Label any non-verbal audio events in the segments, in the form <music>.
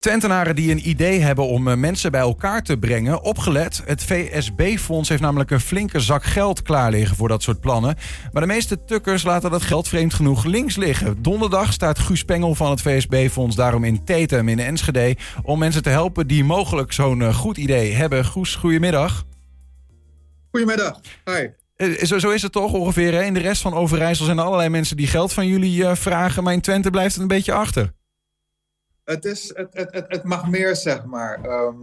Twentenaren die een idee hebben om eh, mensen bij elkaar te brengen, opgelet. Het VSB-fonds heeft namelijk een flinke zak geld klaar liggen voor dat soort plannen. Maar de meeste tukkers laten dat geld vreemd genoeg links liggen. Donderdag staat Guus Pengel van het VSB-fonds daarom in Tetem in Enschede... om mensen te helpen die mogelijk zo'n eh, goed idee hebben. Goes, goedemiddag. Goedemiddag. Hi. Eh, zo, zo is het toch ongeveer. Hè? In de rest van Overijssel zijn er allerlei mensen die geld van jullie vragen... maar in Twente blijft het een beetje achter het, is, het, het, het, het mag meer, zeg maar. Ehm,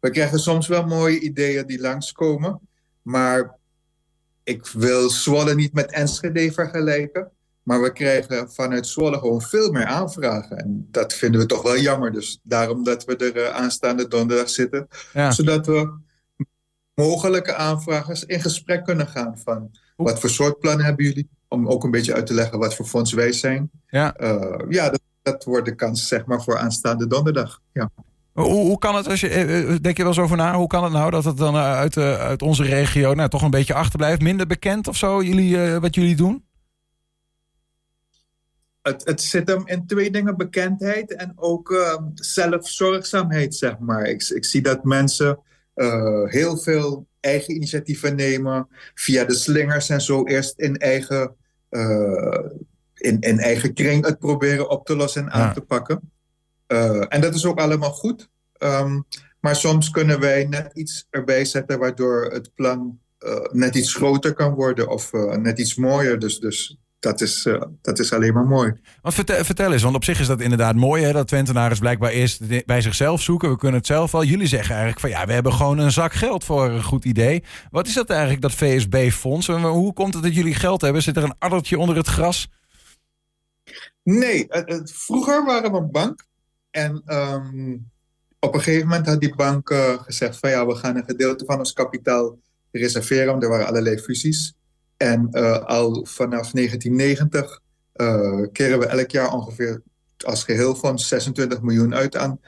we krijgen soms wel mooie ideeën die langskomen. Maar ik wil Zwolle niet met Enschede vergelijken. Maar we krijgen vanuit Zwolle gewoon veel meer aanvragen. En dat vinden we toch wel jammer. Dus daarom dat we er uh, aanstaande donderdag zitten. Zodat we mogelijke aanvragers in gesprek kunnen gaan. Van wat voor soort plannen hebben jullie? Om ook een beetje uit te leggen wat voor fonds wij zijn. Ja, uh, ja dat dat wordt de kans zeg maar, voor aanstaande donderdag. Ja. Hoe, hoe kan het, als je, eh, eh, denk je wel eens over na, hoe kan het nou dat het dan eh, uit, uit onze regio nou, toch een beetje achterblijft? Minder bekend of zo, jullie, wat jullie doen? Het, het zit hem in twee dingen, bekendheid en ook uh, zelfzorgzaamheid, zeg maar. Ik, ik zie dat mensen heel veel eigen initiatieven nemen, via de slingers en zo, eerst in eigen in, in eigen kring het proberen op te lossen en aan te pakken. Uh, en dat is ook allemaal goed. Um, maar soms kunnen wij net iets erbij zetten waardoor het plan uh, net iets groter kan worden of uh, net iets mooier. Dus, dus dat, is, dat is alleen maar mooi. Want vertel, vertel, eens, want op zich is dat inderdaad mooi hè, dat Twentenaars blijkbaar eerst bij zichzelf zoeken. We kunnen het zelf wel. Jullie zeggen eigenlijk van ja, we hebben gewoon een zak geld voor een goed idee. Wat is dat eigenlijk, dat VSB-fonds? Hoe komt het dat jullie geld hebben? Zit er een addertje onder het gras? Nee, vroeger waren we een bank. En ehm, op een gegeven moment had die bank uh, gezegd van ja, we gaan een gedeelte van ons kapitaal reserveren, er waren allerlei fusies. En al vanaf 1990 uh, eh, keren we elk jaar ongeveer als geheel van 26 miljoen uit aan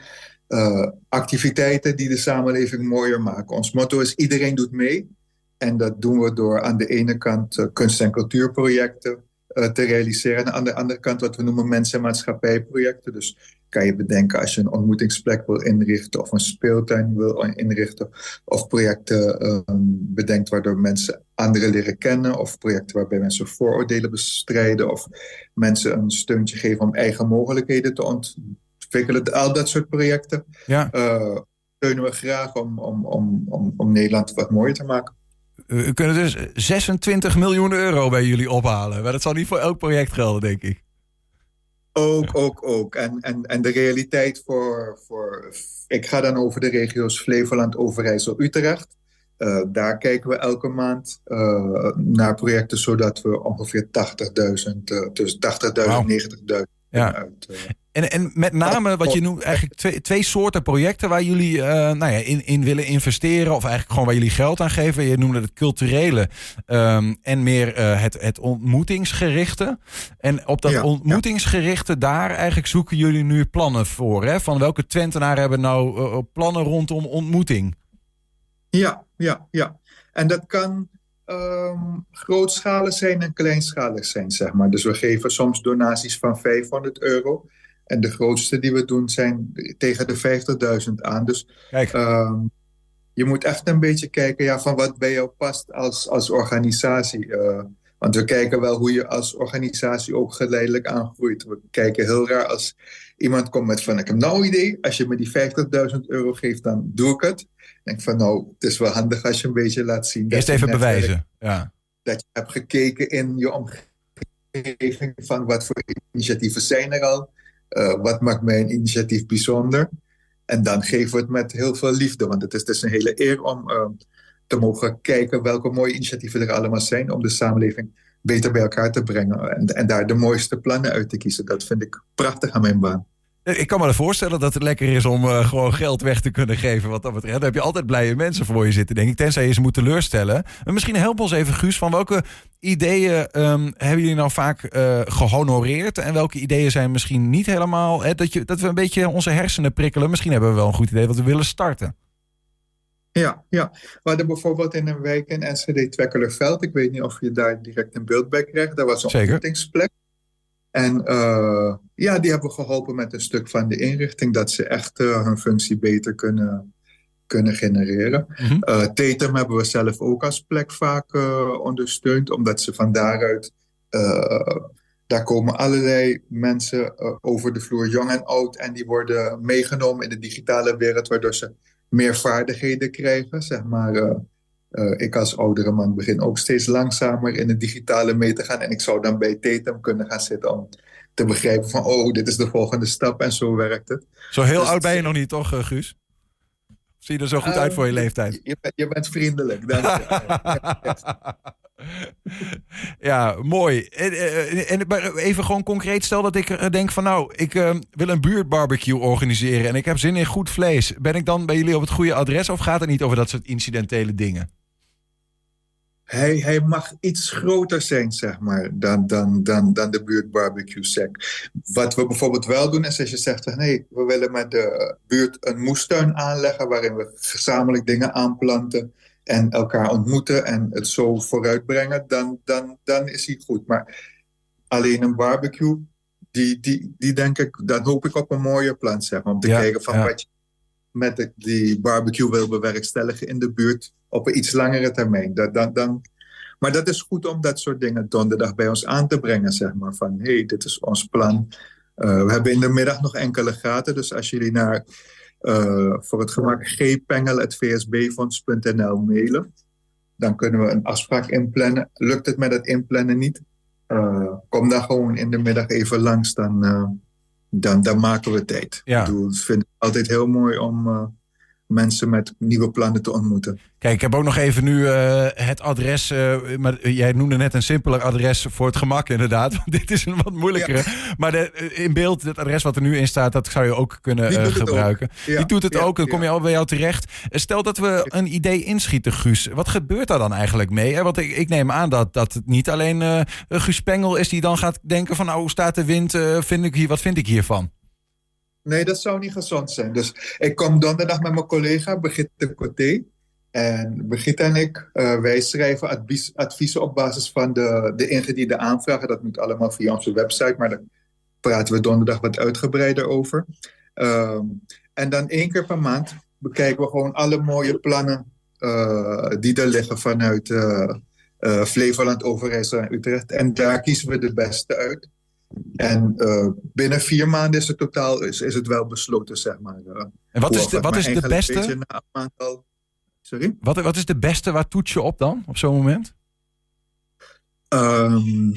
activiteiten die de samenleving mooier maken. Ons motto is iedereen doet mee. En dat doen we door aan de ene kant kunst- en cultuurprojecten, te realiseren. En aan de andere kant wat we noemen mensen- en maatschappijprojecten. Dus kan je bedenken als je een ontmoetingsplek wil inrichten of een speeltuin wil inrichten. Of projecten uh, bedenkt waardoor mensen anderen leren kennen. Of projecten waarbij mensen vooroordelen bestrijden. Of mensen een steuntje geven om eigen mogelijkheden te ontwikkelen. Al dat soort projecten ja. uh, steunen we graag om, om, om, om, om Nederland wat mooier te maken. We kunnen dus 26 miljoen euro bij jullie ophalen. Maar dat zal niet voor elk project gelden, denk ik. Ook, ook, ook. En, en, en de realiteit voor, voor... Ik ga dan over de regio's Flevoland, Overijssel, Utrecht. Uh, daar kijken we elke maand uh, naar projecten... zodat we ongeveer 80.000, uh, tussen 80.000 en 90.000 ja. uit... En, en met name wat je noemt, eigenlijk twee, twee soorten projecten waar jullie uh, nou ja, in, in willen investeren. Of eigenlijk gewoon waar jullie geld aan geven. Je noemde het culturele um, en meer uh, het, het ontmoetingsgerichte. En op dat ontmoetingsgerichte, daar eigenlijk zoeken jullie nu plannen voor. Hè? Van welke Twentenaren hebben nou plannen rondom ontmoeting? Ja, ja, ja. En dat kan um, grootschalig zijn en kleinschalig zijn, zeg maar. Dus we geven soms donaties van 500 euro. En de grootste die we doen zijn tegen de 50.000 aan. Dus um, je moet echt een beetje kijken ja, van wat bij jou past als, als organisatie. Uh, want we kijken wel hoe je als organisatie ook geleidelijk aangroeit. We kijken heel raar als iemand komt met van ik heb nou een idee. Als je me die 50.000 euro geeft, dan doe ik het. Ik denk van nou, het is wel handig als je een beetje laat zien. Eerst even bewijzen. Ja. Dat je hebt gekeken in je omgeving van wat voor initiatieven zijn er al. Uh, wat maakt mijn initiatief bijzonder? En dan geven we het met heel veel liefde. Want het is dus een hele eer om uh, te mogen kijken welke mooie initiatieven er allemaal zijn. Om de samenleving beter bij elkaar te brengen. En, en daar de mooiste plannen uit te kiezen. Dat vind ik prachtig aan mijn baan. Ik kan me voorstellen dat het lekker is om uh, gewoon geld weg te kunnen geven. Wat dat betreft. Dan heb je altijd blije mensen voor je zitten, denk ik. Tenzij je ze moet teleurstellen. Maar misschien help ons even, Guus, van welke ideeën um, hebben jullie nou vaak uh, gehonoreerd? En welke ideeën zijn misschien niet helemaal. Hè, dat, je, dat we een beetje onze hersenen prikkelen. Misschien hebben we wel een goed idee wat we willen starten. Ja, ja. We hadden bijvoorbeeld in een wijk in Enschede Twekkelerveld. Ik weet niet of je daar direct een beeld bij krijgt. Dat was een ontmoetingsplek. En ja, die hebben geholpen met een stuk van de inrichting, dat ze echt hun functie beter kunnen, kunnen genereren. Mm Tatum hebben we zelf ook als plek vaak ondersteund, omdat ze van daaruit daar komen allerlei mensen over de vloer, jong en oud, en die worden meegenomen in de digitale wereld, waardoor ze meer vaardigheden krijgen. Zeg maar, uh, uh, ik als oudere man begin ook steeds langzamer in het digitale mee te gaan. En ik zou dan bij Tatum kunnen gaan zitten om te begrijpen van, oh, dit is de volgende stap en zo werkt het. Zo heel dus oud ben je nog niet, toch, eh, Guus? Zie je er zo goed uit voor je leeftijd? Je, bent, je bent vriendelijk, dank je. <laughs> <laughs> ja, mooi. En, en, even gewoon concreet, stel dat ik denk van nou, ik wil een buurtbarbecue organiseren en ik heb zin in goed vlees. Ben ik dan bij jullie op het goede adres of gaat het niet over dat soort incidentele dingen? Hij, hij mag iets groter zijn, zeg maar, dan, dan, dan, dan de buurt barbecue sec. Wat we bijvoorbeeld wel doen, is als je zegt nee, we willen met de buurt een moestuin aanleggen... waarin we gezamenlijk dingen aanplanten en elkaar ontmoeten... en het zo vooruitbrengen, dan, dan, dan is hij goed. Maar alleen een barbecue, die, die, die denk ik... dan hoop ik op een mooie plan, zeg maar, om te kijken van wat je met die barbecue wil bewerkstelligen in de buurt op een iets langere termijn. Dat, dan, dan, maar dat is goed om dat soort dingen donderdag bij ons aan te brengen, zeg maar. Van, hé, hey, dit is ons plan. Uh, we hebben in de middag nog enkele gaten, dus als jullie naar, uh, voor het gemak, gpengel.vsbfonds.nl mailen, dan kunnen we een afspraak inplannen. Lukt het met het inplannen niet, uh, kom dan gewoon in de middag even langs, dan dan, dan maken we tijd. Ja. Ik, bedoel, vind het altijd heel mooi om mensen met nieuwe plannen te ontmoeten. Kijk, ik heb ook nog even nu uh, het adres. Uh, maar jij noemde net een simpeler adres voor het gemak, inderdaad. <laughs> Want dit is een wat moeilijkere. Ja. Maar de, in beeld, het adres wat er nu in staat, dat zou je ook kunnen uh, gebruiken. Ook. Ja. Die doet het ook. Dan kom je al bij jou terecht. Stel dat we een idee inschieten, Guus. Wat gebeurt daar dan eigenlijk mee? Want ik, ik neem aan dat, dat het niet alleen Guus Pengel is die dan gaat denken van, nou, hoe staat de wind? vind ik hier, wat vind ik hiervan? Nee, dat zou niet gezond zijn. Dus ik kom donderdag met mijn collega Brigitte Coté. En Brigitte en ik, uh, wij schrijven advies, adviezen op basis van de, de ingediende aanvragen. Dat moet allemaal via onze website, maar daar praten we donderdag wat uitgebreider over. Um, en dan één keer per maand bekijken we gewoon alle mooie plannen uh, die er liggen vanuit uh, Flevoland, Overijssel en Utrecht. En daar kiezen we de beste uit. En uh, binnen vier maanden is het totaal is, is het wel besloten, zeg maar. Uh, en wat is de, wat is de beste? Aantal... Sorry? Wat, wat is de beste? Waar toets je op dan, op zo'n moment? Um,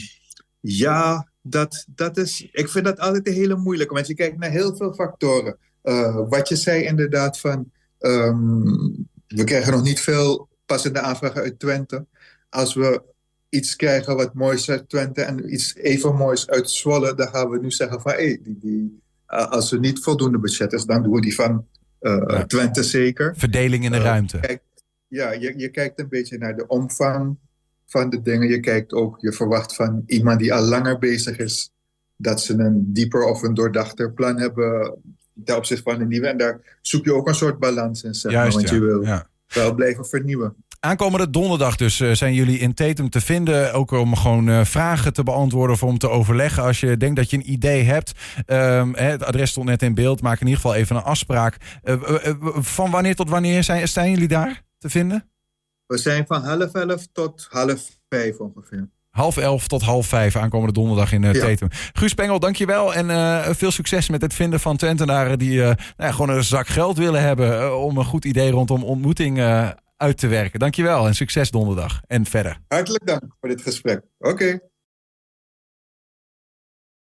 ja, dat, dat is... Ik vind dat altijd een hele moeilijke. Want je kijkt naar heel veel factoren. Uh, wat je zei inderdaad van... Um, we krijgen nog niet veel passende aanvragen uit Twente. Als we iets krijgen wat moois uit Twente en iets even moois uit Zwolle, dan gaan we nu zeggen van hey, die, die, als er niet voldoende budget is, dan doen we die van uh, Twente zeker. Verdeling in de ruimte. Kijk, ja, je, je kijkt een beetje naar de omvang van de dingen. Je kijkt ook, je verwacht van iemand die al langer bezig is, dat ze een dieper of een doordachter plan hebben ten opzichte van de nieuwe. En daar zoek je ook een soort balans in, zeg Juist, want ja. je wil ja. wel blijven vernieuwen. Aankomende donderdag dus uh, zijn jullie in Tatum te vinden. Ook om gewoon uh, vragen te beantwoorden of om te overleggen. Als je denkt dat je een idee hebt. Um, het adres stond net in beeld. Maak in ieder geval even een afspraak. Uh, van wanneer tot wanneer zijn, zijn jullie daar te vinden? We zijn van half elf tot half vijf ongeveer. Half elf tot half vijf aankomende donderdag in uh, ja. Tatum. Guus Pengel, dankjewel. En uh, veel succes met het vinden van Twentenaren die uh, nou ja, gewoon een zak geld willen hebben. om een goed idee rondom ontmoeting uit te werken. Dankjewel en succes donderdag en verder. Hartelijk dank voor dit gesprek. Oké.